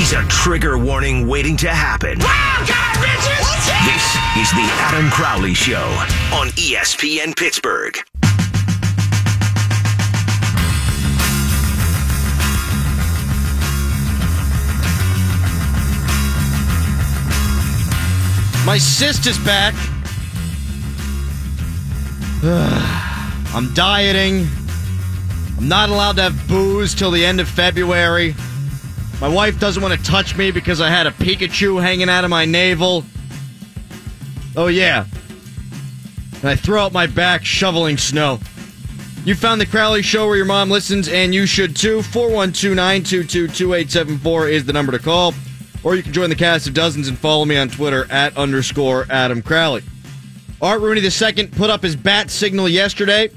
He's a trigger warning waiting to happen. This is the Adam Crowley Show on ESPN Pittsburgh. My sister's back. I'm dieting. I'm not allowed to have booze till the end of February. My wife doesn't want to touch me because I had a Pikachu hanging out of my navel. Oh, yeah. And I throw out my back shoveling snow. You found the Crowley Show where your mom listens, and you should too. 412 922 2874 is the number to call. Or you can join the cast of dozens and follow me on Twitter at underscore Adam Crowley. Art Rooney II put up his bat signal yesterday,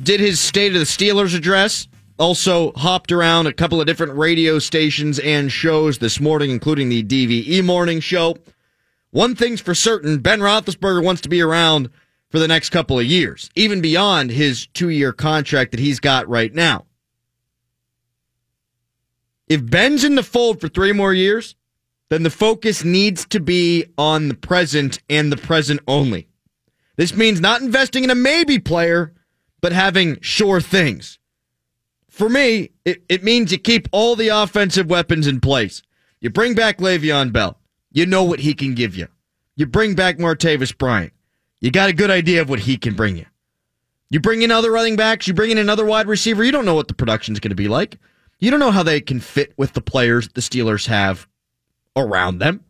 did his State of the Steelers address, also hopped around a couple of different radio stations and shows this morning, including the DVE morning show. One thing's for certain Ben Roethlisberger wants to be around for the next couple of years, even beyond his two year contract that he's got right now. If Ben's in the fold for three more years, then the focus needs to be on the present and the present only. This means not investing in a maybe player, but having sure things. For me, it, it means you keep all the offensive weapons in place. You bring back Le'Veon Bell. You know what he can give you. You bring back Martavis Bryant. You got a good idea of what he can bring you. You bring in other running backs. You bring in another wide receiver. You don't know what the production's going to be like. You don't know how they can fit with the players the Steelers have around them.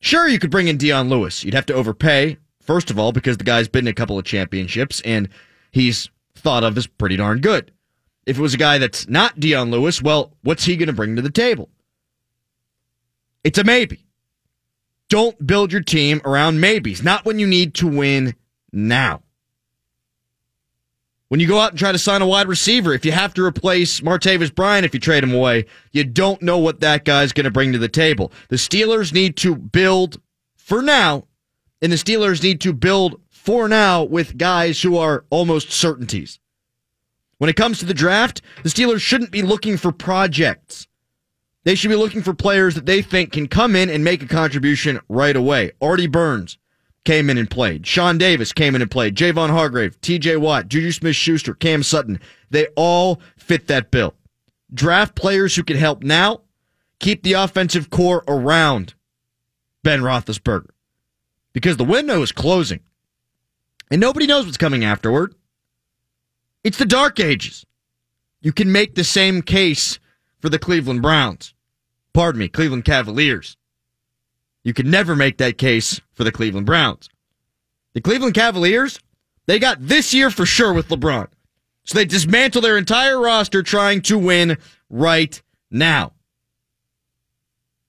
Sure, you could bring in Dion Lewis. You'd have to overpay, first of all, because the guy's been in a couple of championships and he's thought of as pretty darn good. If it was a guy that's not Dion Lewis, well, what's he going to bring to the table? It's a maybe. Don't build your team around maybes, not when you need to win now. When you go out and try to sign a wide receiver, if you have to replace Martavis Bryant if you trade him away, you don't know what that guy's going to bring to the table. The Steelers need to build for now, and the Steelers need to build for now with guys who are almost certainties. When it comes to the draft, the Steelers shouldn't be looking for projects. They should be looking for players that they think can come in and make a contribution right away. Artie Burns came in and played. Sean Davis came in and played. Javon Hargrave, TJ Watt, Juju Smith Schuster, Cam Sutton. They all fit that bill. Draft players who can help now, keep the offensive core around Ben Roethlisberger. Because the window is closing. And nobody knows what's coming afterward. It's the dark ages. You can make the same case for the Cleveland Browns. Pardon me, Cleveland Cavaliers. You can never make that case for the Cleveland Browns. The Cleveland Cavaliers, they got this year for sure with LeBron. So they dismantle their entire roster trying to win right now.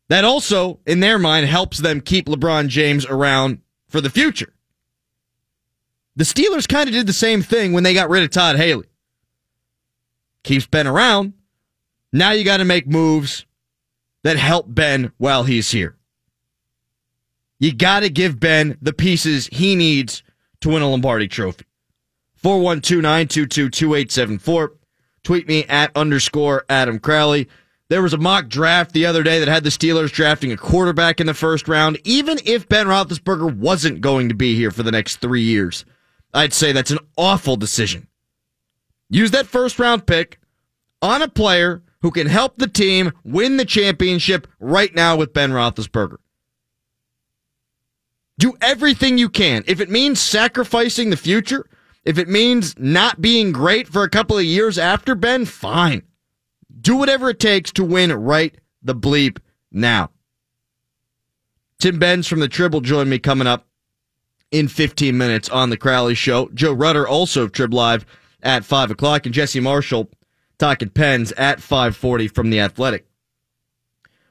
That also, in their mind, helps them keep LeBron James around for the future. The Steelers kind of did the same thing when they got rid of Todd Haley. Keeps Ben around. Now you got to make moves that help Ben while he's here. You got to give Ben the pieces he needs to win a Lombardi trophy. 412 922 2874. Tweet me at underscore Adam Crowley. There was a mock draft the other day that had the Steelers drafting a quarterback in the first round. Even if Ben Roethlisberger wasn't going to be here for the next three years, I'd say that's an awful decision. Use that first round pick on a player who can help the team win the championship right now with Ben Roethlisberger. Do everything you can. If it means sacrificing the future, if it means not being great for a couple of years after Ben, fine. Do whatever it takes to win right the bleep now. Tim Benz from the Trib will join me coming up in 15 minutes on the Crowley Show. Joe Rutter also of Trib Live at 5 o'clock, and Jesse Marshall talking Pens at 540 from The Athletic.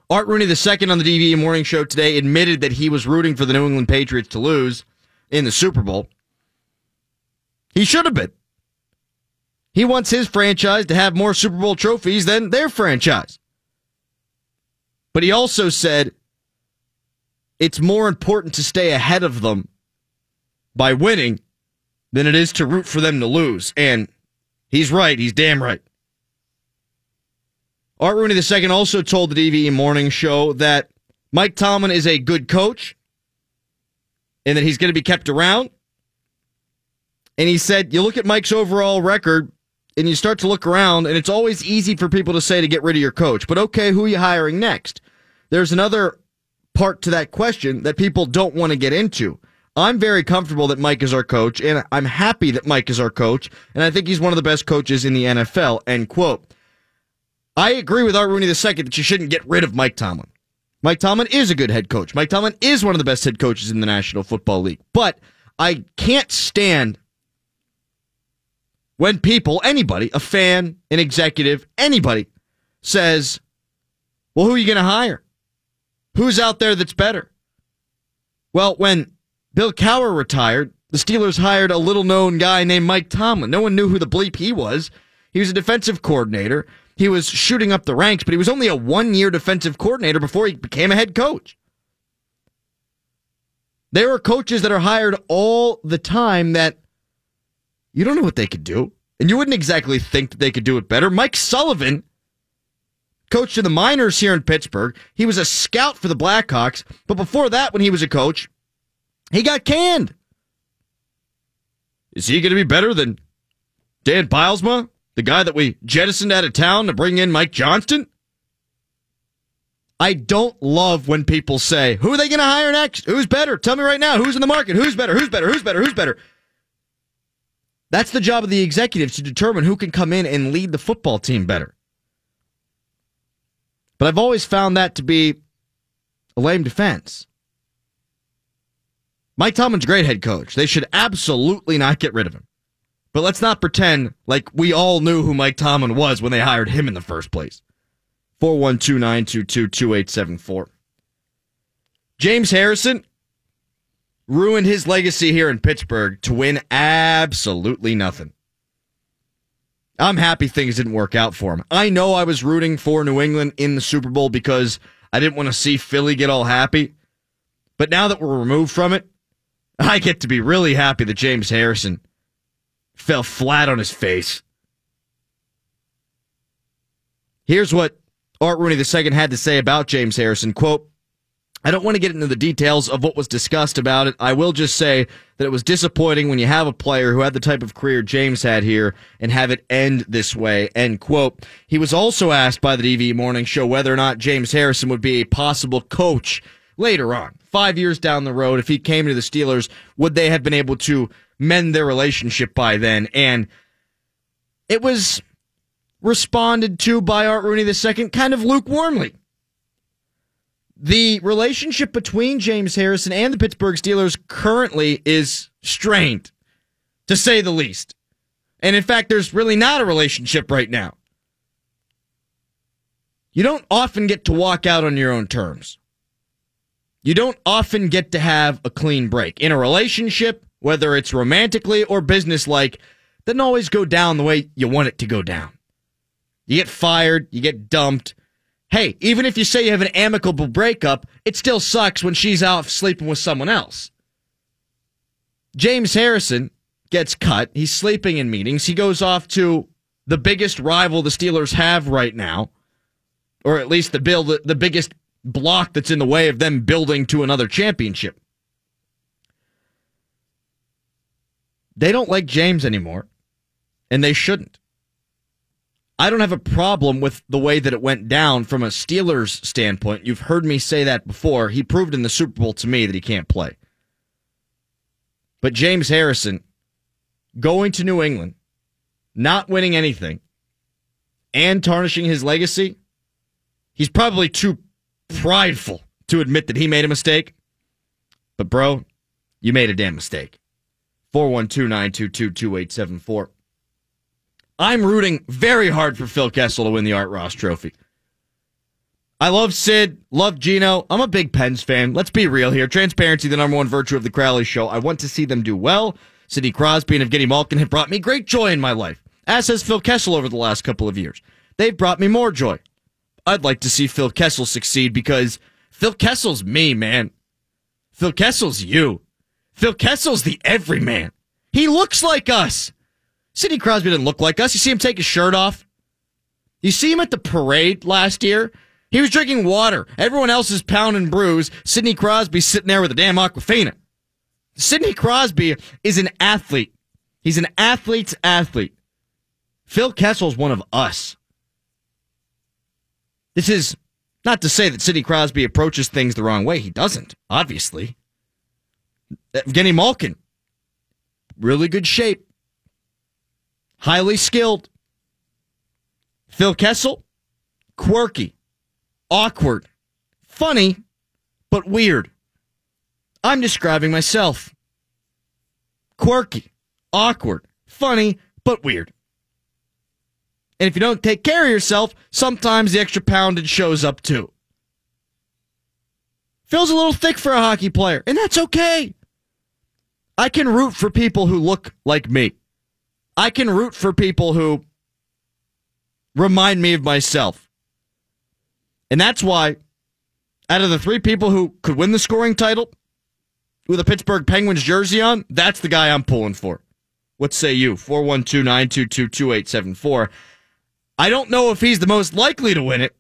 Art Rooney II on the DVE Morning Show today admitted that he was rooting for the New England Patriots to lose in the Super Bowl. He should have been. He wants his franchise to have more Super Bowl trophies than their franchise. But he also said it's more important to stay ahead of them by winning than it is to root for them to lose. And he's right. He's damn right. Art Rooney II also told the DVE Morning Show that Mike Tomlin is a good coach and that he's going to be kept around. And he said, you look at Mike's overall record and you start to look around, and it's always easy for people to say to get rid of your coach. But okay, who are you hiring next? There's another part to that question that people don't want to get into. I'm very comfortable that Mike is our coach, and I'm happy that Mike is our coach, and I think he's one of the best coaches in the NFL. End quote. I agree with Art Rooney II that you shouldn't get rid of Mike Tomlin. Mike Tomlin is a good head coach. Mike Tomlin is one of the best head coaches in the National Football League. But I can't stand when people, anybody, a fan, an executive, anybody, says, well, who are you going to hire? Who's out there that's better? Well, when Bill Cowher retired, the Steelers hired a little known guy named Mike Tomlin. No one knew who the bleep he was. He was a defensive coordinator. He was shooting up the ranks, but he was only a one year defensive coordinator before he became a head coach. There are coaches that are hired all the time that you don't know what they could do. And you wouldn't exactly think that they could do it better. Mike Sullivan coached in the minors here in Pittsburgh. He was a scout for the Blackhawks. But before that, when he was a coach, he got canned. Is he going to be better than Dan Bylsma, the guy that we jettisoned out of town to bring in Mike Johnston? I don't love when people say, who are they going to hire next? Who's better? Tell me right now. Who's in the market? Who's better? Who's better? Who's better? Who's better? That's the job of the executives to determine who can come in and lead the football team better. But I've always found that to be a lame defense. Mike Tomlin's great head coach. They should absolutely not get rid of him. But let's not pretend like we all knew who Mike Tomlin was when they hired him in the first place. 412 922 2874. James Harrison ruined his legacy here in Pittsburgh to win absolutely nothing. I'm happy things didn't work out for him. I know I was rooting for New England in the Super Bowl because I didn't want to see Philly get all happy. But now that we're removed from it, I get to be really happy that James Harrison fell flat on his face. Here's what Art Rooney II had to say about James Harrison. Quote, I don't want to get into the details of what was discussed about it. I will just say that it was disappointing when you have a player who had the type of career James had here and have it end this way. End quote. He was also asked by the DV Morning Show whether or not James Harrison would be a possible coach later on, five years down the road. If he came to the Steelers, would they have been able to mend their relationship by then? And it was responded to by Art Rooney II kind of lukewarmly. The relationship between James Harrison and the Pittsburgh Steelers currently is strained, to say the least. And in fact, there's really not a relationship right now. You don't often get to walk out on your own terms. You don't often get to have a clean break. In a relationship, whether it's romantically or businesslike, doesn't always go down the way you want it to go down. You get fired, you get dumped, hey, even if you say you have an amicable breakup, it still sucks when she's out sleeping with someone else. James Harrison gets cut. He's sleeping in meetings. He goes off to the biggest rival the Steelers have right now, or at least the build the biggest block that's in the way of them building to another championship. They don't like James anymore, and they shouldn't. I don't have a problem with the way that it went down from a Steelers standpoint. You've heard me say that before. He proved in the Super Bowl to me that he can't play. But James Harrison going to New England, not winning anything, and tarnishing his legacy, he's probably too prideful to admit that he made a mistake. But, bro, you made a damn mistake. 412 922 2874. I'm rooting very hard for Phil Kessel to win the Art Ross Trophy. I love Sid, love Geno. I'm a big Pens fan. Let's be real here. Transparency, the number one virtue of the Crowley Show. I want to see them do well. Sidney Crosby and Evgeny Malkin have brought me great joy in my life, as has Phil Kessel over the last couple of years. They've brought me more joy. I'd like to see Phil Kessel succeed because Phil Kessel's me, man. Phil Kessel's you. Phil Kessel's the everyman. He looks like us. Sidney Crosby didn't look like us. You see him take his shirt off? You see him at the parade last year? He was drinking water. Everyone else is pounding brews. Sidney Crosby sitting there with a damn Aquafina. Sidney Crosby is an athlete. He's an athlete's athlete. Phil Kessel's one of us. This is not to say that Sidney Crosby approaches things the wrong way. He doesn't, obviously. Uh, Evgeny Malkin, really good shape, highly skilled. Phil Kessel, quirky, awkward, funny, but weird. I'm describing myself. Quirky, awkward, funny, but weird. And if you don't take care of yourself, sometimes the extra poundage shows up too. Feels a little thick for a hockey player, and that's okay. I can root for people who look like me. I can root for people who remind me of myself. And that's why, out of the three people who could win the scoring title with a Pittsburgh Penguins jersey on, that's the guy I'm pulling for. What say you? 412 922 2874. I don't know if he's the most likely to win it,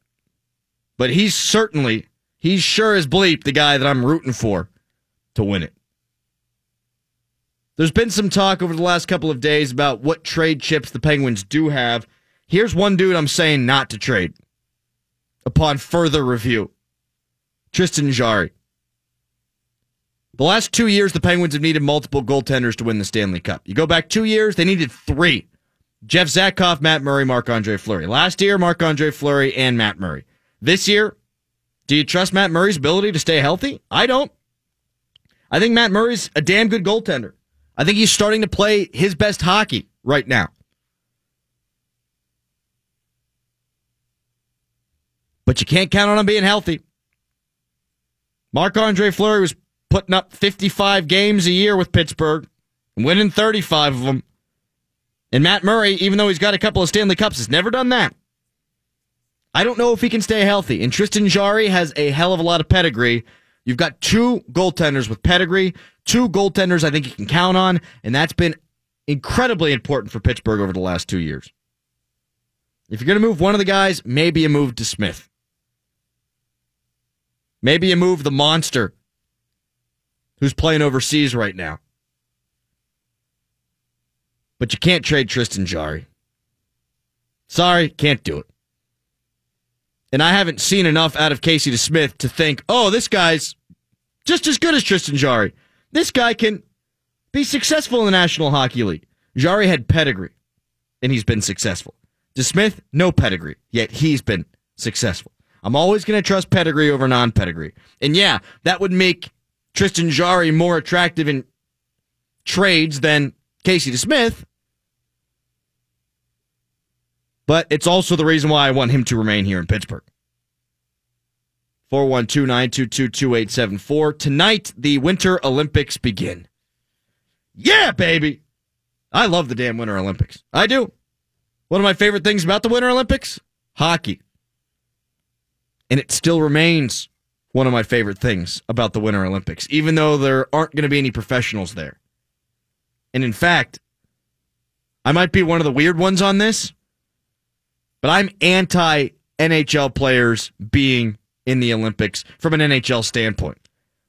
but he's certainly, he's sure as bleep the guy that I'm rooting for to win it. There's been some talk over the last couple of days about what trade chips the Penguins do have. Here's one dude I'm saying not to trade upon further review Tristan Jarry. The last two years, the Penguins have needed multiple goaltenders to win the Stanley Cup. You go back two years, they needed three Jeff Zatkoff, Matt Murray, Marc Andre Fleury. Last year, Marc Andre Fleury and Matt Murray. This year, do you trust Matt Murray's ability to stay healthy? I don't. I think Matt Murray's a damn good goaltender. I think he's starting to play his best hockey right now. But you can't count on him being healthy. Marc Andre Fleury was putting up 55 games a year with Pittsburgh, winning 35 of them. And Matt Murray, even though he's got a couple of Stanley Cups, has never done that. I don't know if he can stay healthy. And Tristan Jarry has a hell of a lot of pedigree. You've got two goaltenders with pedigree, two goaltenders I think you can count on, and that's been incredibly important for Pittsburgh over the last two years. If you're going to move one of the guys, maybe a move DeSmith. Maybe you move the monster who's playing overseas right now. But you can't trade Tristan Jarry. Sorry, can't do it. And I haven't seen enough out of Casey DeSmith to think, oh, this guy's just as good as Tristan Jarry. This guy can be successful in the National Hockey League. Jarry had pedigree, and he's been successful. DeSmith, no pedigree, yet he's been successful. I'm always going to trust pedigree over non pedigree. And yeah, that would make Tristan Jarry more attractive in trades than Casey DeSmith. But it's also the reason why I want him to remain here in Pittsburgh. 412 922 2874. Tonight, the Winter Olympics begin. Yeah, baby. I love the damn Winter Olympics. I do. One of my favorite things about the Winter Olympics hockey and it still remains one of my favorite things about the Winter Olympics, even though there aren't going to be any professionals there. And in fact, I might be one of the weird ones on this, but I'm anti NHL players being in the Olympics from an NHL standpoint.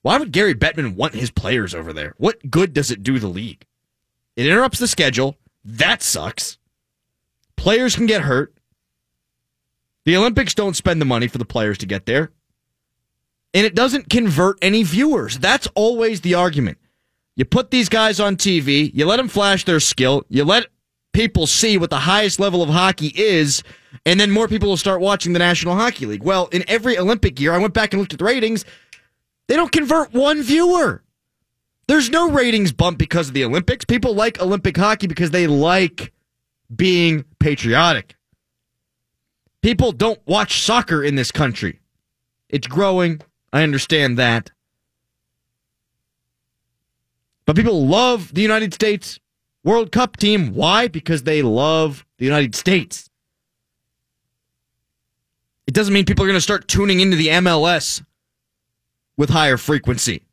Why would Gary Bettman want his players over there? What good does it do the league? It interrupts the schedule. That sucks. Players can get hurt. The Olympics don't spend the money for the players to get there. And it doesn't convert any viewers. That's always the argument. You put these guys on TV, you let them flash their skill, you let people see what the highest level of hockey is, and then more people will start watching the National Hockey League. Well, in every Olympic year, I went back and looked at the ratings, they don't convert one viewer. There's no ratings bump because of the Olympics. People like Olympic hockey because they like being patriotic. People don't watch soccer in this country. It's growing. I understand that. But people love the United States World Cup team. Why? Because they love the United States. It doesn't mean people are going to start tuning into the MLS with higher frequency.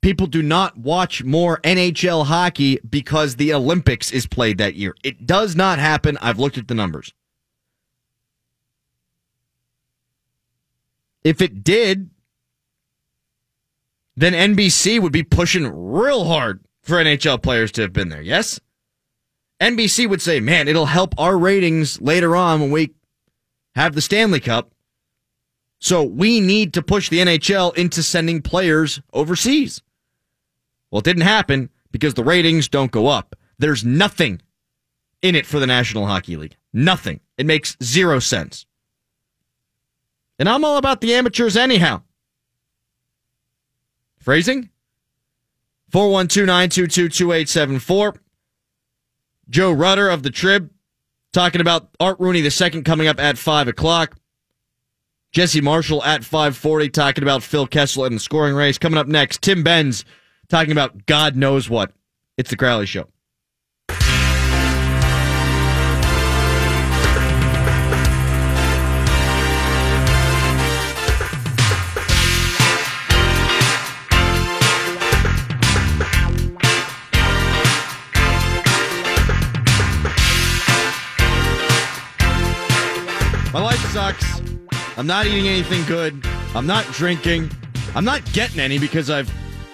People do not watch more NHL hockey because the Olympics is played that year. It does not happen. I've looked at the numbers. If it did, then NBC would be pushing real hard for NHL players to have been there. Yes? NBC would say, man, it'll help our ratings later on when we have the Stanley Cup. So we need to push the NHL into sending players overseas. Well, it didn't happen because the ratings don't go up. There's nothing in it for the National Hockey League. Nothing. It makes zero sense. And I'm all about the amateurs anyhow. Phrasing? 412 922 2874. Joe Rutter of the Trib talking about Art Rooney the second coming up at 5 o'clock. Jesse Marshall at 540 talking about Phil Kessel in the scoring race. Coming up next, Tim Benz talking about God knows what. It's the Crowley Show. My life sucks. I'm not eating anything good. I'm not drinking. I'm not getting any because I've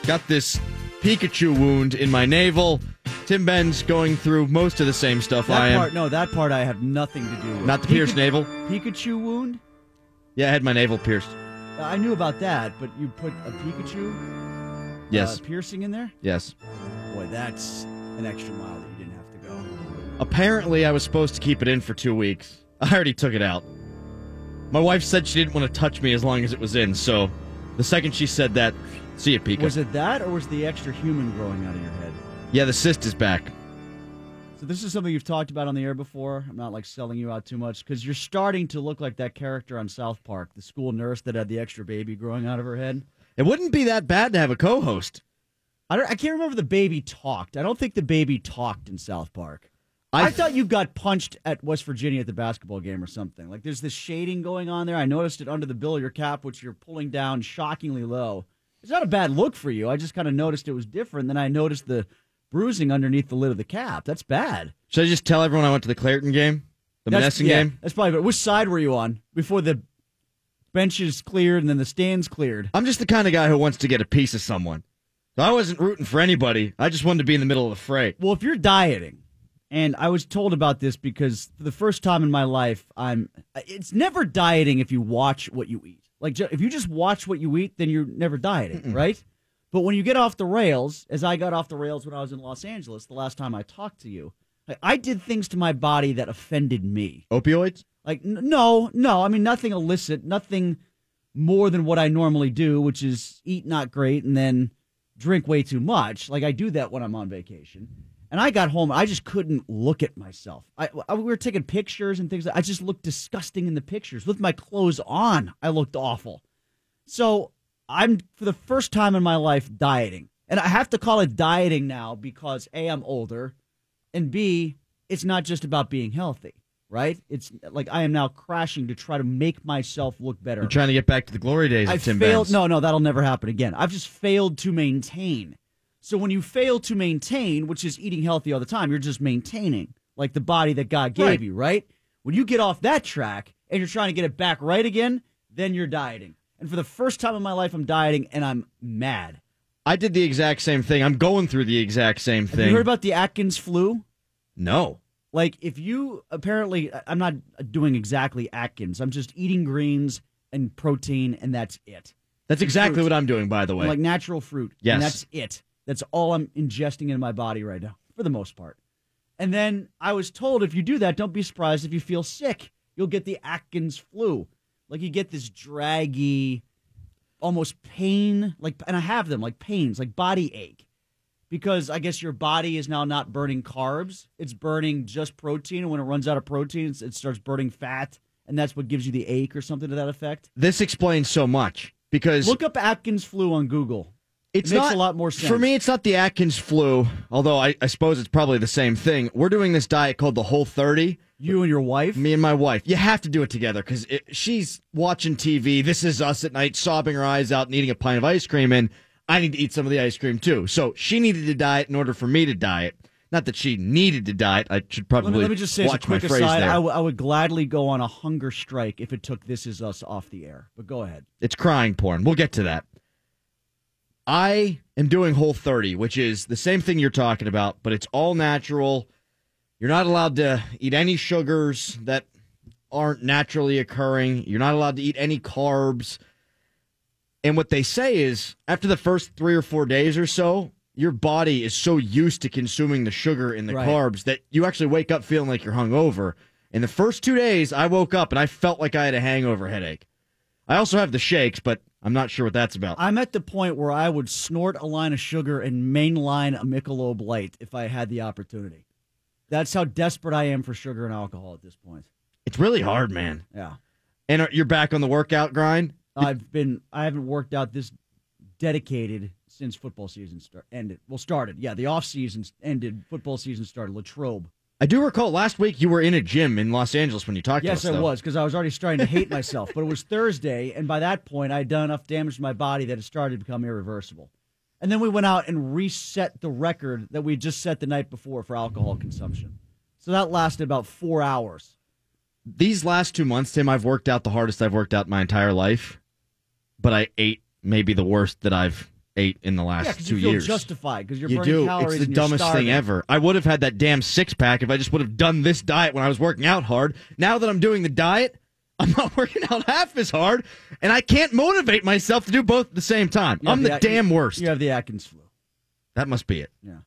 got this Pikachu wound in my navel. Tim Benz going through most of the same stuff That I am. part, no, that part I have nothing to do with. Not the pierced navel. Pikachu wound? Yeah, I had my navel pierced. Uh, I knew about that, but you put a Pikachu Yes. uh, piercing in there? yes. Boy, that's an extra mile that you didn't have to go. Apparently, I was supposed to keep it in for two weeks. I already took it out. My wife said she didn't want to touch me as long as it was in, so the second she said that, see you, Pika. Was it that, or was the extra human growing out of your head? yeah, the cyst is back. So this is something you've talked about on the air before. I'm not like selling you out too much because you're starting to look like that character on South Park, the school nurse that had the extra baby growing out of her head. It wouldn't be that bad to have a co-host. I don't. I can't remember the baby talked. I don't think the baby talked in South Park. I I, thought you got punched at West Virginia at the basketball game or something. Like there's this shading going on there. I noticed it under the bill of your cap, which you're pulling down shockingly low. It's not a bad look for you. I just kind of noticed it was different. Then I noticed the bruising underneath the lid of the cap. That's bad. Should I just tell everyone I went to the Clairton game, the That's, yeah, game? That's probably. Which side were you on before the benches cleared and then the stands cleared? I'm just the kind of guy who wants to get a piece of someone. So I wasn't rooting for anybody. I just wanted to be in the middle of the fray. Well, if you're dieting, and I was told about this because for the first time in my life, I'm. It's never dieting if you watch what you eat. Like if you just watch what you eat, then you're never dieting, right? But when you get off the rails, as I got off the rails when I was in Los Angeles the last time I talked to you, I, I did things to my body that offended me. Opioids? Like n- no, no, I mean nothing illicit, nothing more than what I normally do, which is eat not great and then drink way too much. Like I do that when I'm on vacation. And I got home, I just couldn't look at myself. I, I we were taking pictures and things. I just looked disgusting in the pictures with my clothes on. I looked awful. So I'm for the first time in my life dieting, and I have to call it dieting now because a I'm older, and b it's not just about being healthy, right? It's like I am now crashing to try to make myself look better. You're trying to get back to the glory days I failed. Benz. No, no, that'll never happen again. I've just failed to maintain. So when you fail to maintain, which is eating healthy all the time, you're just maintaining like the body that God gave Right. you, right? When you get off that track and you're trying to get it back right again, then you're dieting. And for the first time in my life, I'm dieting and I'm mad. I did the exact same thing. I'm going through the exact same Have thing. you heard about the Atkins flu? no. Like, if you apparently, I'm not doing exactly Atkins. I'm just eating greens and protein, and that's it. That's exactly fruit. what I'm doing, by the way. like natural fruit. Yes. And that's it. That's all I'm ingesting in my body right now, for the most part. And then I was told if you do that, don't be surprised if you feel sick. You'll get the Atkins flu. Like you get this draggy, almost pain, like, and I have them, like pains, like body ache. Because I guess your body is now not burning carbs, it's burning just protein. And when it runs out of protein, it starts burning fat. And that's what gives you the ache or something to that effect. this explains so much because Look up Atkins flu on Google. It's it makes not, a lot more sense. For me, it's not the Atkins flu, although I, I suppose it's probably the same thing. We're doing this diet called the Whole 30. You and your wife? Me and my wife. You have to do it together because she's watching TV. This is us at night, sobbing her eyes out and eating a pint of ice cream. And I need to eat some of the ice cream too. So she needed to diet in order for me to diet. Not that she needed to diet. I should Let probably me, let me just say as a watch my quick phrase aside, there. I, w- I would gladly go on a hunger strike if it took This Is Us off the air. But go ahead. It's crying porn. We'll get to that. I am doing Whole 30, which is the same thing you're talking about, but it's all natural. You're not allowed to eat any sugars that aren't naturally occurring. You're not allowed to eat any carbs. And what they say is after the first three or four days or so, your body is so used to consuming the sugar and the Right. carbs that you actually wake up feeling like you're hungover. In the first two days, I woke up and I felt like I had a hangover headache. I also have the shakes, but I'm not sure what that's about. I'm at the point where I would snort a line of sugar and mainline a Michelob Light if I had the opportunity. That's how desperate I am for sugar and alcohol at this point. It's really hard, man. Yeah. And are- you're back on the workout grind. I've been I haven't worked out this dedicated since football season start, ended. Well, started. Yeah, the off season ended. Football season started. Latrobe. I do recall last week you were in a gym in Los Angeles when you talked Yes, to us. Yes, I was because I was already starting to hate myself. But it was Thursday, and by that point, I had done enough damage to my body that it started to become irreversible. And then we went out and reset the record that we just set the night before for alcohol consumption. So that lasted about four hours. These last two months, Tim, I've worked out the hardest I've worked out my entire life, but I ate maybe the worst that I've ate in the last Yeah, two years. justified because you're you burning do. calories. It's the dumbest thing ever. I would have had that damn six pack if I just would have done this diet when I was working out hard. Now that I'm doing the diet, I'm not working out half as hard, and I can't motivate myself to do both at the same time. You I'm the, At- damn worst. You have the Atkins flu. That must be it. Yeah.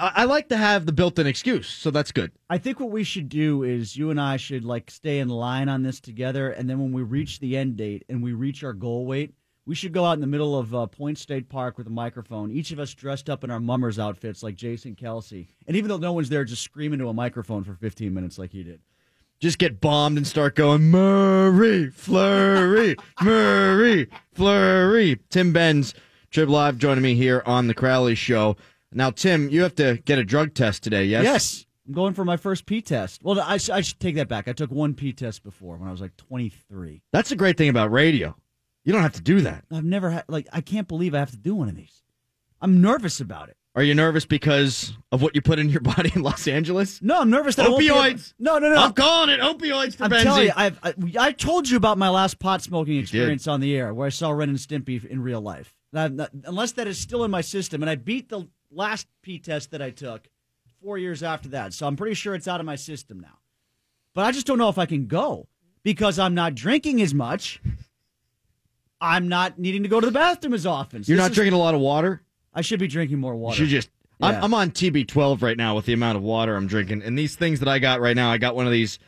I, I like to have the built-in excuse, so that's good. I think what we should do is you and I should like stay in line on this together, and then when we reach the end date and we reach our goal weight, we should go out in the middle of uh, Point State Park with a microphone, each of us dressed up in our mummers outfits like Jason Kelce, and even though no one's there, just scream into a microphone for 15 minutes like he did. just get bombed and start going Murray, Fleury, Murray, Fleury. Tim Benz, Trib Live, joining me here on the Crowley Show. Now, Tim, you have to get a drug test today. Yes. Yes, I'm going for my first P test. Well, I, I should take that back. I took one P test before when I was like 23. That's the great thing about radio. You don't have to do that. I've never had like I can't believe I have to do one of these. I'm nervous about it. Are you nervous because of what you put in your body in Los Angeles? No, I'm nervous that I won't be Opioids. No, no, no. I'm calling it opioids for I'm Benzie. telling you, I've, I, I told you about my last pot smoking experience on the air, where I saw Ren and Stimpy in real life. That- unless that is still in my system, and I beat the last P test that I took four years after that, so I'm pretty sure it's out of my system now. But I just don't know if I can go because I'm not drinking as much. I'm not needing to go to the bathroom as often. So You're not is- drinking a lot of water. I should be drinking more You water. should just. Yeah. I'm, I'm on TB12 right now with the amount of water I'm drinking, and these things that I got right now, I got one of these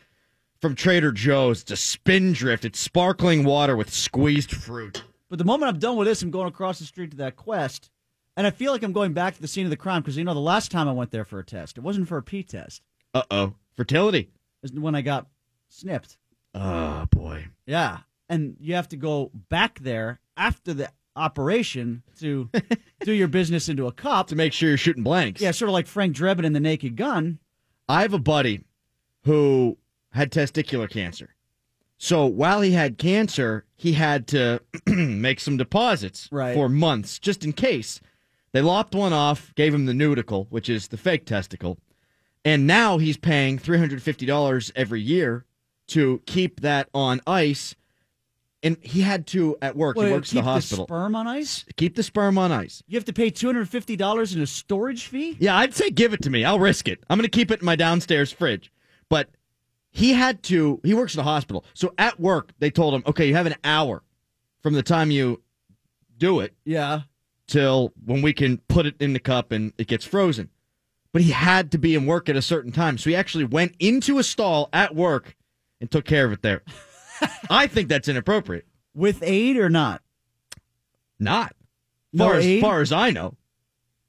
from Trader Joe's. It's a Spindrift. It's sparkling water with squeezed fruit. But the moment I'm done with this, I'm going across the street to that quest, and I feel like I'm going back to the scene of the crime because you know the last time I went there for a test, it wasn't for a P test. Uh oh, fertility. It was when I got snipped. Oh boy. Yeah, and you have to go back there after the operation to do your business into a cup. To make sure you're shooting blanks. Yeah, sort of like Frank Drebin in The Naked Gun. I have a buddy who had testicular cancer. So while he had cancer, he had to make some deposits Right. for months just in case. They lopped one off, gave him the nudicle, which is the fake testicle, and now he's paying $350 every year to keep that on ice. And he had to at work. Wait, he works keep the hospital. sperm on ice. keep the sperm on ice. You have to pay two hundred fifty dollars in a storage fee. Yeah, I'd say give it to me. I'll risk it. I'm going to keep it in my downstairs fridge. But he had to, he works at a hospital. So at work, they told him, okay, you have an hour from the time you do it Yeah. till when we can put it in the cup and it gets frozen. But he had to be in work at a certain time. So he actually went into a stall at work and took care of it there. I think that's inappropriate. With aid or not? Not. No Far as, aid? far as I know.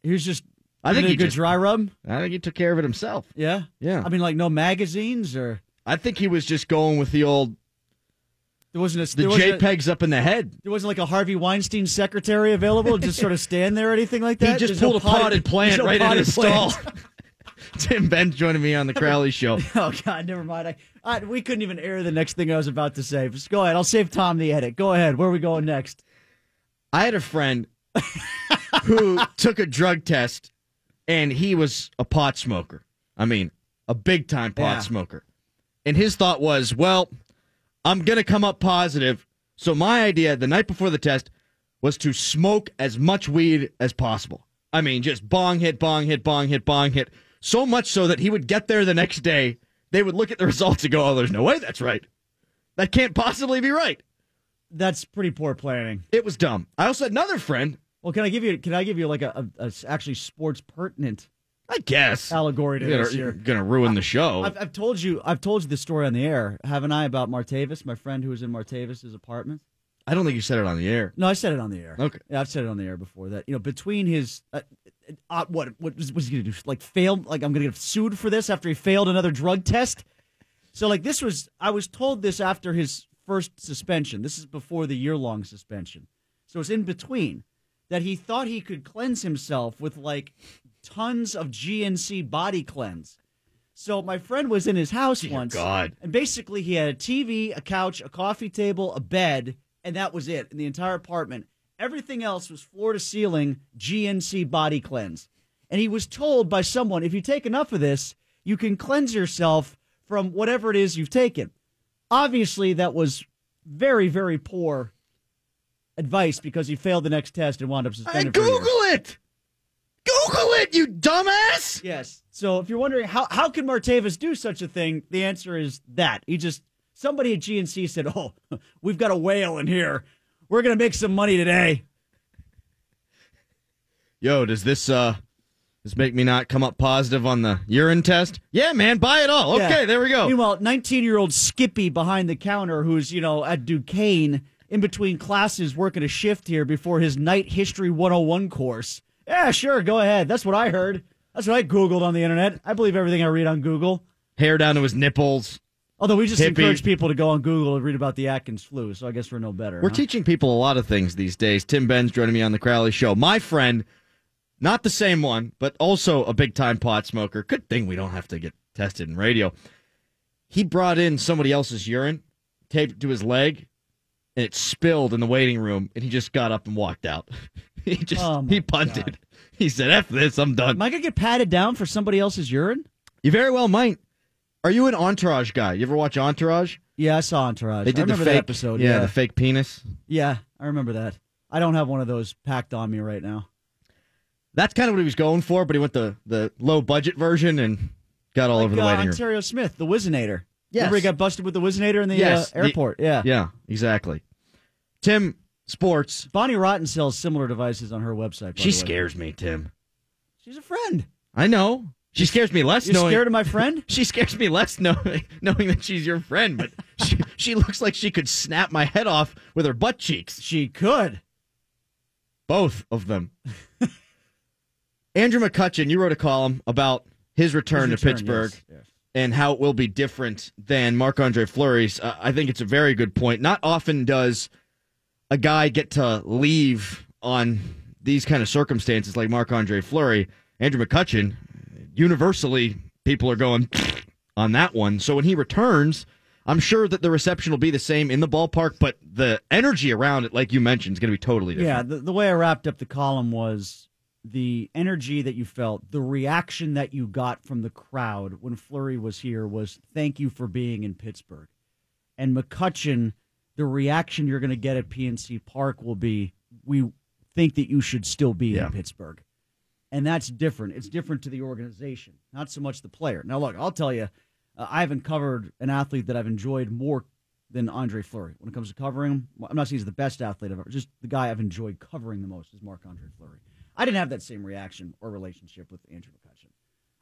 He was just. I think he a good just- dry rub. I think he took care of it himself. Yeah. Yeah. I mean, like no magazines or I think he was just going with the old there wasn't a the there wasn't a- JPEGs up in the head. there wasn't like a Harvey Weinstein secretary available to just sort of stand there or anything like that. He just There's no pulled a potted- potted plant no right in potted his stall. Tim Benz joining me on the Crowley Show. Oh God, never mind. I, I, we couldn't even air the next thing I was about to say. Just go ahead. I'll save Tom the edit. Go ahead. Where are we going next? I had a friend who took a drug test and he was a pot smoker. I mean, a big time pot Yeah. smoker. And his thought was, well, I'm going to come up positive. So my idea the night before the test was to smoke as much weed as possible. I mean, just bong hit, bong hit, bong hit, bong hit. So much so that he would get there the next day. They would look at the results and go, oh, there's no way that's right. That can't possibly be right. That's pretty poor planning. It was dumb. I also had another friend, Well, can I give you? Can I give you like a, a, a actually sports pertinent I guess. allegory to You're this you're gonna ruin the show. I've, I've told you. I've told you the story on the air, haven't I? About Martavis, my friend who was in Martavis's apartment. I don't think you said it on the air. No, I said it on the air. Okay. Yeah, I've said it on the air before. That you know, between his uh, uh, what what was, was he gonna do? Like fail? Like I'm gonna get sued for this after he failed another drug test? So like this was I was told this after his first suspension. This is before the year long suspension. So it's in between that he thought he could cleanse himself with like tons of GNC body cleanse. So my friend was in his house Dear once. God. And basically he had a TV, a couch, a coffee table, a bed, and that was it in the entire apartment. Everything else was floor to ceiling GNC body cleanse. And he was told by someone, if you take enough of this, you can cleanse yourself from whatever it is you've taken. Obviously, that was very, very poor advice because he failed the next test and wound up I suspended. year. Google it. Google it, you dumbass. Yes. So if you're wondering how how can Martavis do such a thing, the answer is that he just somebody at GNC said, "Oh, we've got a whale in here. We're gonna make some money today." Yo, does this uh this make me not come up positive on the urine test? Yeah, man, buy it all. Okay, Yeah. there we go. Meanwhile, 19 year old Skippy behind the counter, who's you know at Duquesne in between classes, working a shift here before his night history 101 course. Yeah, sure, go ahead. That's what I heard. That's what I googled on the internet. I believe everything I read on Google. Hair down to his nipples. Although we just Hippie. encourage people to go on Google and read about the Atkins flu, so I guess we're no better. We're huh? teaching people a lot of things these days. Tim Benz joining me on the Crowley Show. My friend, not the same one, but also a big time pot smoker. Good thing we don't have to get tested in radio. He brought in somebody else's urine, taped it to his leg, and it spilled in the waiting room, and he just got up and walked out. he just Oh, he punted. He said, "F this, I'm done." Am I gonna get patted down for somebody else's urine? You very well might. Are you an Entourage guy? You ever watch Entourage? Yeah, I saw Entourage. They did the fake episode. Yeah, Yeah, the fake penis. yeah, I remember that. I don't have one of those packed on me right now. That's kind of what he was going for, but he went the the low budget version and got all over the Like, uh, waiting room. Onterrio Smith, the Whizzinator. Yes. Remember he got busted with the Whizzinator in the Yes, uh, the- airport? yeah. Yeah, exactly. Tim, sports. Bonnie Rotten sells similar devices on her website. by She the way. scares me, Tim. She's a friend. I know. She scares me less You knowing. scared of my friend? she scares me less knowing knowing that she's your friend, but she, she looks like she could snap my head off with her butt cheeks. She could. Both of them. Andrew McCutchen, you wrote a column about his return His to Pittsburgh. yes, yes. and how it will be different than Marc Andre Fleury's. Uh, I think it's a very good point. Not often does a guy get to leave on these kind of circumstances like Marc Andre Fleury. Andrew McCutchen, universally, people are going on that one. So when he returns, I'm sure that the reception will be the same in the ballpark, but the energy around it, like you mentioned, is going to be totally Yeah, different. the, the way I wrapped up the column was the energy that you felt, the reaction that you got from the crowd when Fleury was here was thank you for being in Pittsburgh. And McCutchen, the reaction you're going to get at PNC Park will be we think that you should still be Yeah. in Pittsburgh. And that's different. It's different to the organization, not so much the player. Now, look, I'll tell you, uh, I haven't covered an athlete that I've enjoyed more than Andre Fleury. When it comes to covering him, I'm not saying he's the best athlete I've ever, just the guy I've enjoyed covering the most is Marc Andre Fleury. I didn't have that same reaction or relationship with Andrew McCutchen.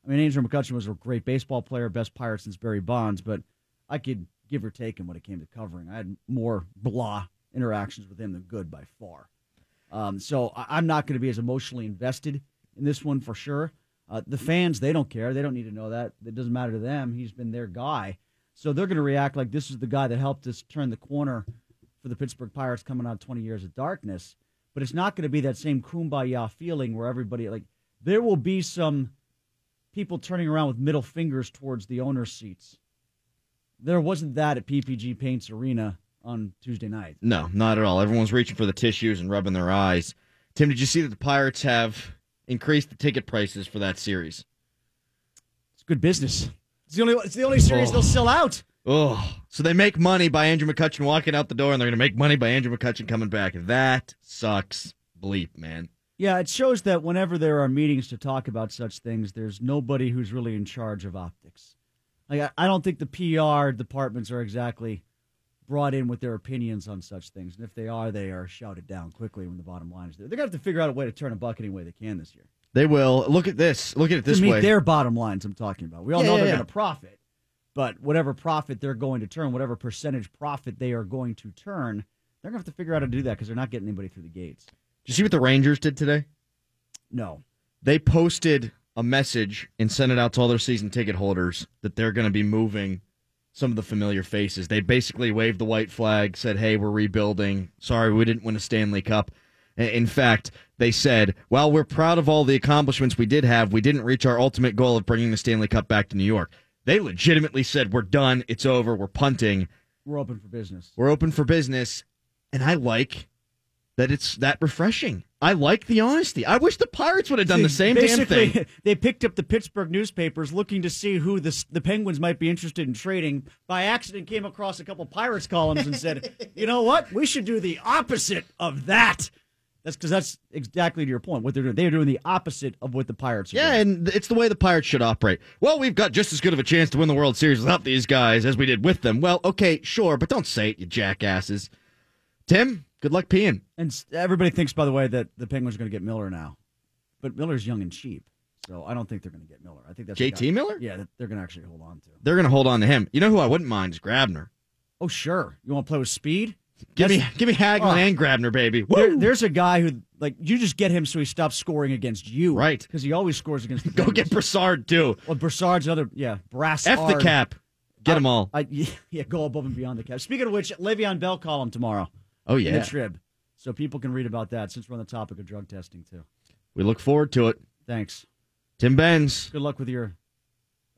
I mean, Andrew McCutchen was a great baseball player, best pirate since Barry Bonds, but I could give or take him when it came to covering. I had more blah interactions with him than good by far. Um, so I- I'm not going to be as emotionally invested in this one for sure. Uh, the fans, they don't care. They don't need to know that. It doesn't matter to them. He's been their guy. So they're going to react like this is the guy that helped us turn the corner for the Pittsburgh Pirates coming out of 20 years of darkness. But it's not going to be that same kumbaya feeling where everybody, like, there will be some people turning around with middle fingers towards the owner's seats. There wasn't that at PPG Paints Arena on Tuesday night. No, not at all. Everyone's reaching for the tissues and rubbing their eyes. Tim, did you see that the Pirates have increase the ticket prices for that series. It's good business. It's the only it's the only series Oh. they'll sell out. Oh, so they make money by Andrew McCutchen walking out the door, and they're going to make money by Andrew McCutchen coming back. That sucks, bleep, man. Yeah, it shows that whenever there are meetings to talk about such things, there's nobody who's really in charge of optics. Like I, I don't think the PR departments are exactly brought in with their opinions on such things, and if they are, they are shouted down quickly when the bottom line is there. They're gonna have to figure out a way to turn a buck any way they can this year They will look at this. Look at it this to meet way. their bottom lines. I'm talking about. We all Yeah, know yeah, they're yeah. going to profit, but whatever profit they're going to turn, whatever percentage profit they are going to turn, they're gonna have to figure out how to do that because they're not getting anybody through the gates. Did you see what the Rangers did today? No, They posted a message and sent it out to all their season ticket holders that they're going to be moving some of the familiar faces. They basically waved the white flag, said, "Hey, we're rebuilding. Sorry, we didn't win a Stanley Cup." In fact, they said, "While we're proud of all the accomplishments we did have, we didn't reach our ultimate goal of bringing the Stanley Cup back to New York." They legitimately said, "We're done. It's over. We're punting. we're open for business. We're open for business." And I like that it's that refreshing. I like the honesty. I wish the Pirates would have done the same damn Basically, thing. they picked up the Pittsburgh newspapers looking to see who the the Penguins might be interested in trading. By accident, came across a couple Pirates columns and said, "You know what? We should do the opposite of that." That's because that's exactly to your point. What they're doing, they're doing the opposite of what the Pirates are Yeah, doing. and it's the way the Pirates should operate. Well, we've got just as good of a chance to win the World Series without these guys as we did with them. Well, okay, sure, but don't say it, you jackasses. Tim, good luck peeing. And everybody thinks, by the way, that the Penguins are going to get Miller now, but Miller's young and cheap, so I don't think they're going to get Miller. I think that's JT guy- Miller? Yeah, that they're going to actually hold on to. They're going to hold on to him. You know who I wouldn't mind is Grabner. Oh, sure. You want to play with speed? Give me, give me Hagelin Oh. and Grabner, baby. There, there's a guy who like you just get him so he stops scoring against you, Right. Because he always scores against the Go get. Brassard too. Well, Brassard's another, yeah, brass. F the cap. Get them all. I, yeah, go above and beyond the cap. Speaking of which, Le'Veon Bell column tomorrow Oh yeah, the Trib, so people can read about that. Since we're on the topic of drug testing too. we look forward to it. Thanks. Tim Benz. Good luck with your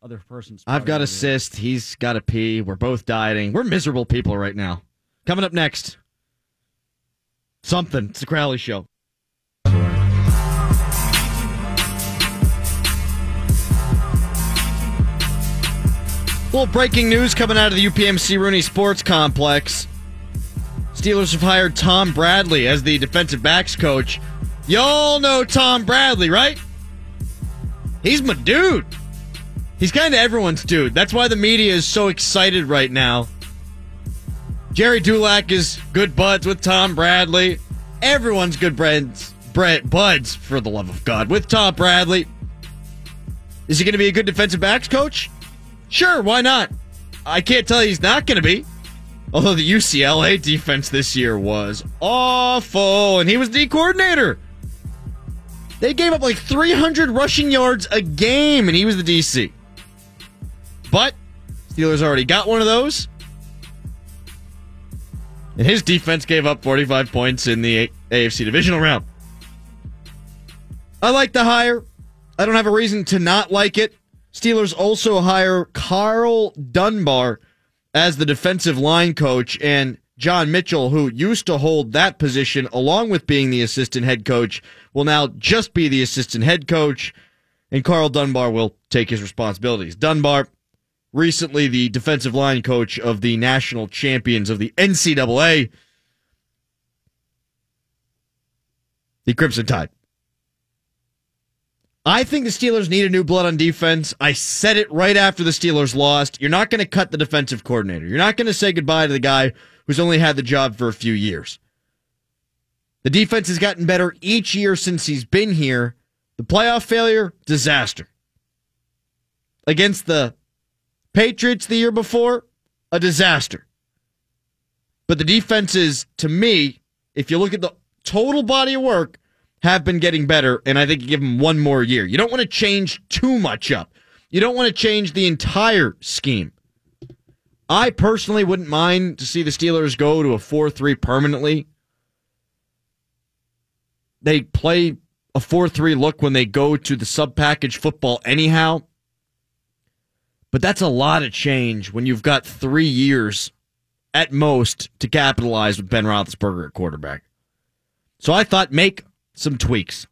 other person's. I've got a cyst. He's got a pee. We're both dieting. We're miserable people right now. Coming up next, something. It's the Crowley Show. Little breaking news coming out of the UPMC Rooney Sports Complex. Steelers have hired Tom Bradley as the defensive backs coach. Y'all know Tom Bradley, right? He's my dude. He's kind of everyone's dude. That's why the media is so excited right now. Gerry Dulac is good buds with Tom Bradley. Everyone's good friends, buds, for the love of God, with Tom Bradley. Is he going to be a good defensive backs coach? Sure, why not? I can't tell you he's not going to be. Although the UCLA defense this year was awful, and he was the coordinator. They gave up like 300 rushing yards a game, and he was the DC. But Steelers already got one of those. And his defense gave up 45 points in the AFC divisional round. I like the hire. I don't have a reason to not like it. Steelers also hire Karl Dunbar as the defensive line coach, and John Mitchell, who used to hold that position along with being the assistant head coach, will now just be the assistant head coach, and Karl Dunbar will take his responsibilities. Dunbar, recently the defensive line coach of the national champions of the NCAA, the Crimson Tide. I think the Steelers need a new blood on defense. I said it right after the Steelers lost. You're not going to cut the defensive coordinator. You're not going to say goodbye to the guy who's only had the job for a few years. The defense has gotten better each year since he's been here. The playoff failure, disaster. Against the Patriots the year before, a disaster. But the defense is, to me, if you look at the total body of work, have been getting better, and I think you give them one more year. You don't want to change too much up. You don't want to change the entire scheme. I personally wouldn't mind to see the Steelers go to a 4 3 permanently. They play a 4 3 look when they go to the sub package football, anyhow. But that's a lot of change when you've got three years at most to capitalize with Ben Roethlisberger at quarterback. So I thought make some tweaks.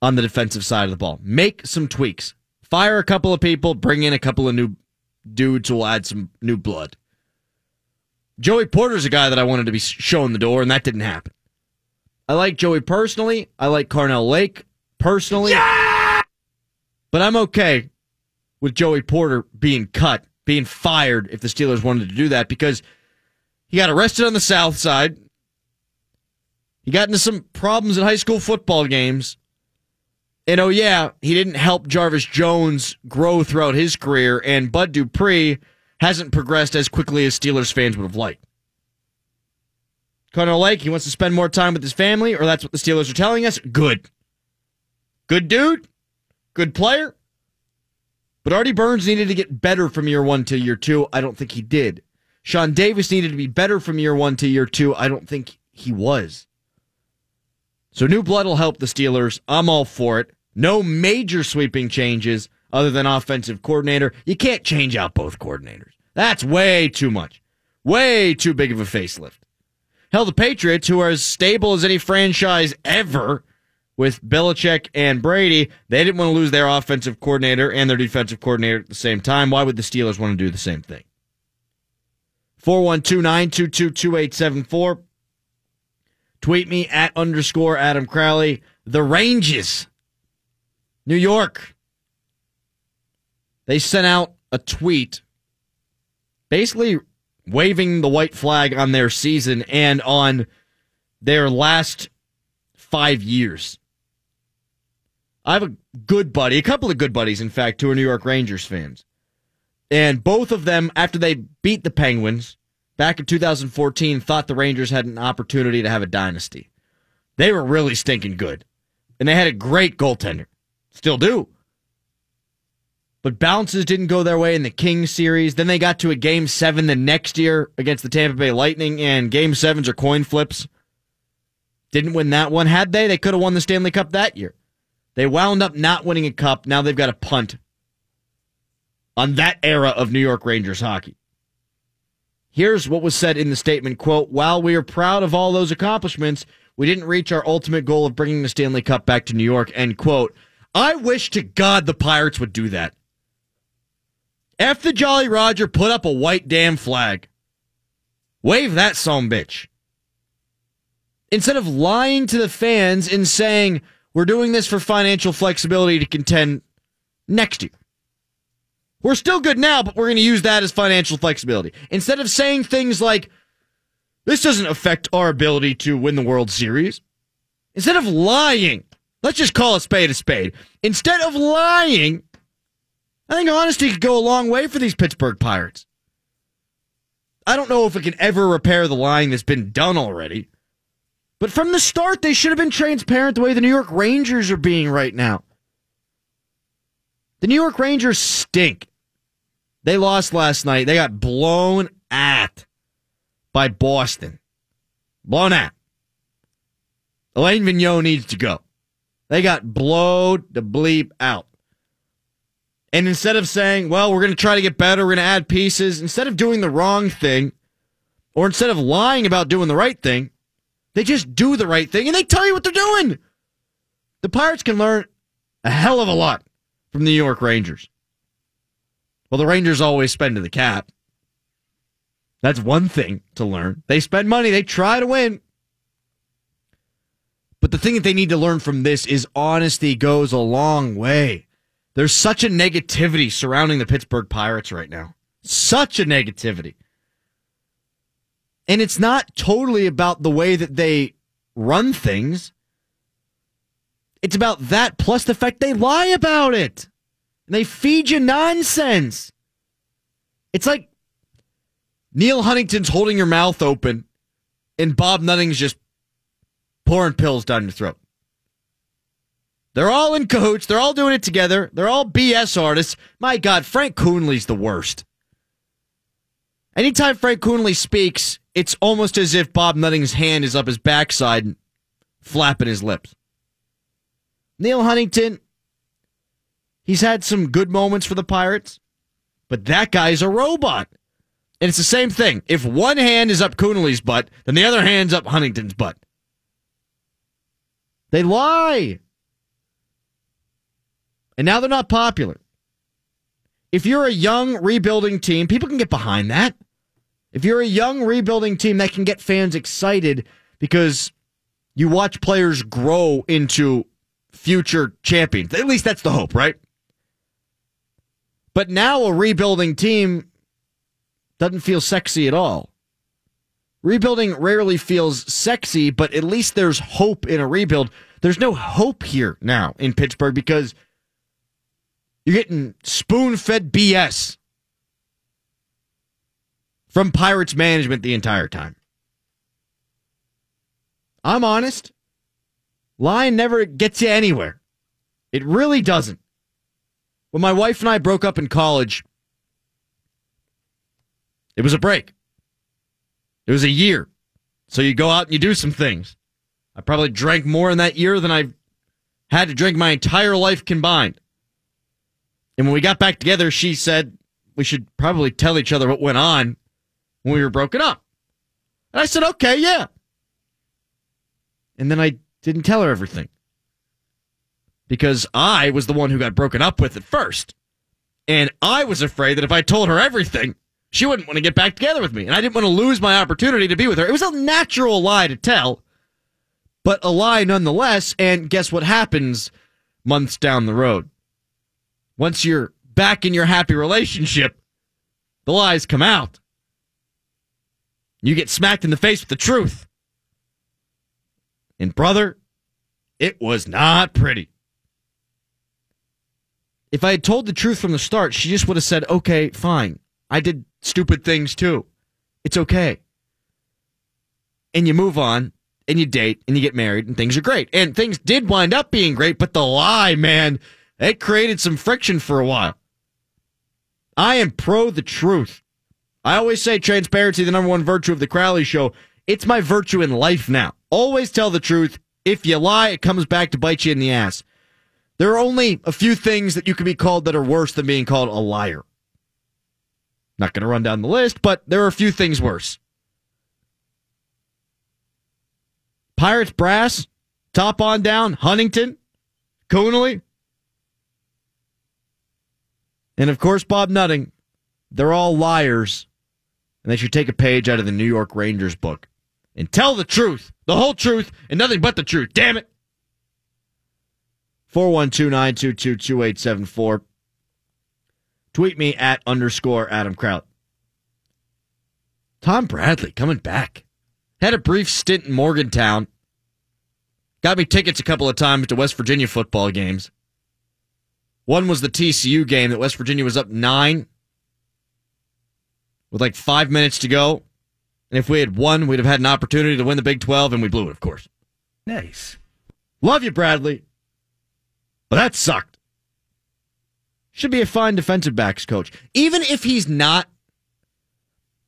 on the defensive side of the ball. Make some tweaks. Fire a couple of people, bring in a couple of new dudes who will add some new blood. Joey Porter's a guy that I wanted to be shown the door, and that didn't happen. I like Joey personally. I like Carnell Lake personally. Yeah! But I'm okay with Joey Porter being cut, being fired if the Steelers wanted to do that because he got arrested on the South Side. He got into some problems in high school football games. And oh, yeah, he didn't help Jarvis Jones grow throughout his career, and Bud Dupree hasn't progressed as quickly as Steelers fans would have liked. Carnell Lake, he wants to spend more time with his family, or that's what the Steelers are telling us. Good. Good dude. Good player. But Artie Burns needed to get better from year one to year two. I don't think he did. Sean Davis needed to be better from year one to year two. I don't think he was. So new blood will help the Steelers. I'm all for it. No major sweeping changes other than offensive coordinator. You can't change out both coordinators. That's way too much. Way too big of a facelift. Hell, the Patriots, who are as stable as any franchise ever with Belichick and Brady, they didn't want to lose their offensive coordinator and their defensive coordinator at the same time. Why would the Steelers want to do the same thing? 412 922 2874. Tweet me at underscore Adam Crowley. The Rangers, New York. They sent out a tweet basically waving the white flag on their season and on their last five years. I have a good buddy, a couple of good buddies, in fact, who are New York Rangers fans. And both of them, after they beat the Penguins back in 2014, thought the Rangers had an opportunity to have a dynasty. They were really stinking good. And they had a great goaltender. Still do. But bounces didn't go their way in the Kings series. Then they got to a game seven the next year against the Tampa Bay Lightning, and game sevens are coin flips. Didn't win that one. Had they, they could have won the Stanley Cup that year. They wound up not winning a cup. Now they've got a punt on that era of New York Rangers hockey. Here's what was said in the statement, quote, while we are proud of all those accomplishments, we didn't reach our ultimate goal of bringing the Stanley Cup back to New York, end quote. I wish to God the Pirates would do that. F the Jolly Roger put up a white damn flag. Wave that some bitch. Instead of lying to the fans and saying, we're doing this for financial flexibility to contend next year. We're still good now, but we're going to use that as financial flexibility. Instead of saying things like, this doesn't affect our ability to win the World Series. Instead of lying, let's just call a spade a spade. Instead of lying, I think honesty could go a long way for these Pittsburgh Pirates. I don't know if it can ever repair the lying that's been done already. But from the start, they should have been transparent the way the New York Rangers are being right now. The New York Rangers stink. They lost last night. They got blown at by Boston. Blown at. Alain Vigneault needs to go. They got blowed the bleep out. And instead of saying, well, we're going to try to get better, we're going to add pieces, instead of doing the wrong thing, or instead of lying about doing the right thing, they just do the right thing and they tell you what they're doing. The Pirates can learn a hell of a lot from the New York Rangers. Well, the Rangers always spend to the cap. That's one thing to learn. They spend money, they try to win. But the thing that they need to learn from this is honesty goes a long way. There's such a negativity surrounding the Pittsburgh Pirates right now. Such a negativity. And it's not totally about the way that they run things. It's about that plus the fact they lie about it. And they feed you nonsense. It's like Neal Huntington's holding your mouth open and Bob Nutting's just pouring pills down your throat. They're all in cahoots. They're all doing it together. They're all BS artists. My God, Frank Coonelly's the worst. Anytime Frank Coonelly speaks, it's almost as if Bob Nutting's hand is up his backside, flapping his lips. Neal Huntington, he's had some good moments for the Pirates, but that guy's a robot. And it's the same thing. If one hand is up Coonelly's butt, then the other hand's up Huntington's butt. They lie. And now they're not popular. If you're a young rebuilding team, people can get behind that. If you're a young rebuilding team, that can get fans excited because you watch players grow into future champions. At least that's the hope, right? But now a rebuilding team doesn't feel sexy at all. Rebuilding rarely feels sexy, but at least there's hope in a rebuild. There's no hope here now in Pittsburgh because you're getting spoon fed BS from Pirates management the entire time. I'm honest. Lying never gets you anywhere. It really doesn't. When my wife and I broke up in college, it was a break. It was a year. So you go out and you do some things. I probably drank more in that year than I've had to drink my entire life combined. And when we got back together, she said we should probably tell each other what went on when we were broken up. And I said, okay, yeah. And then I didn't tell her everything because I was the one who got broken up with at first. And I was afraid that if I told her everything, she wouldn't want to get back together with me. And I didn't want to lose my opportunity to be with her. It was a natural lie to tell, but a lie nonetheless. And guess what happens months down the road? Once you're back in your happy relationship, the lies come out. You get smacked in the face with the truth. And brother, it was not pretty. If I had told the truth from the start, she just would have said, okay, fine. I did stupid things too. It's okay. And you move on and you date and you get married and things are great. And things did wind up being great, but the lie, man, it created some friction for a while. I am pro the truth. I always say transparency, the number one virtue of the Crowley show. It's my virtue in life now. Always tell the truth. If you lie, it comes back to bite you in the ass. There are only a few things that you can be called that are worse than being called a liar. Not going to run down the list, but there are a few things worse. Pirates brass, top on down, Huntington, Coonelly, and of course Bob Nutting. They're all liars, and they should take a page out of the New York Rangers book and tell the truth, the whole truth, and nothing but the truth. Damn it. 412 922 2874. Tweet me at underscore Adam Kraut. Tom Bradley coming back. Had a brief stint in Morgantown. Got me tickets a couple of times to West Virginia football games. One was the TCU game that West Virginia was up nine with like five minutes to go. And if we had won, we'd have had an opportunity to win the Big 12, and we blew it, of course. Nice. Love you, Bradley. But that sucked. Should be a fine defensive backs coach. Even if he's not,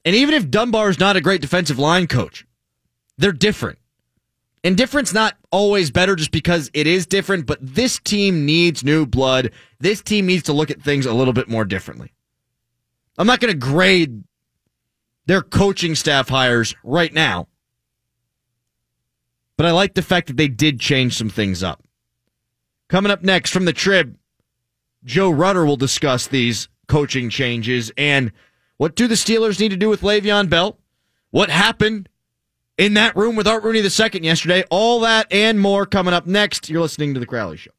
and even if Dunbar's not a great defensive line coach, they're different. And different's not always better just because it is different, but this team needs new blood. This team needs to look at things a little bit more differently. I'm not going to grade their coaching staff hires right now. But I like the fact that they did change some things up. Coming up next from the Trib, Joe Rutter will discuss these coaching changes and what do the Steelers need to do with Le'Veon Bell? What happened in that room with Art Rooney II yesterday? All that and more coming up next. You're listening to The Crowley Show.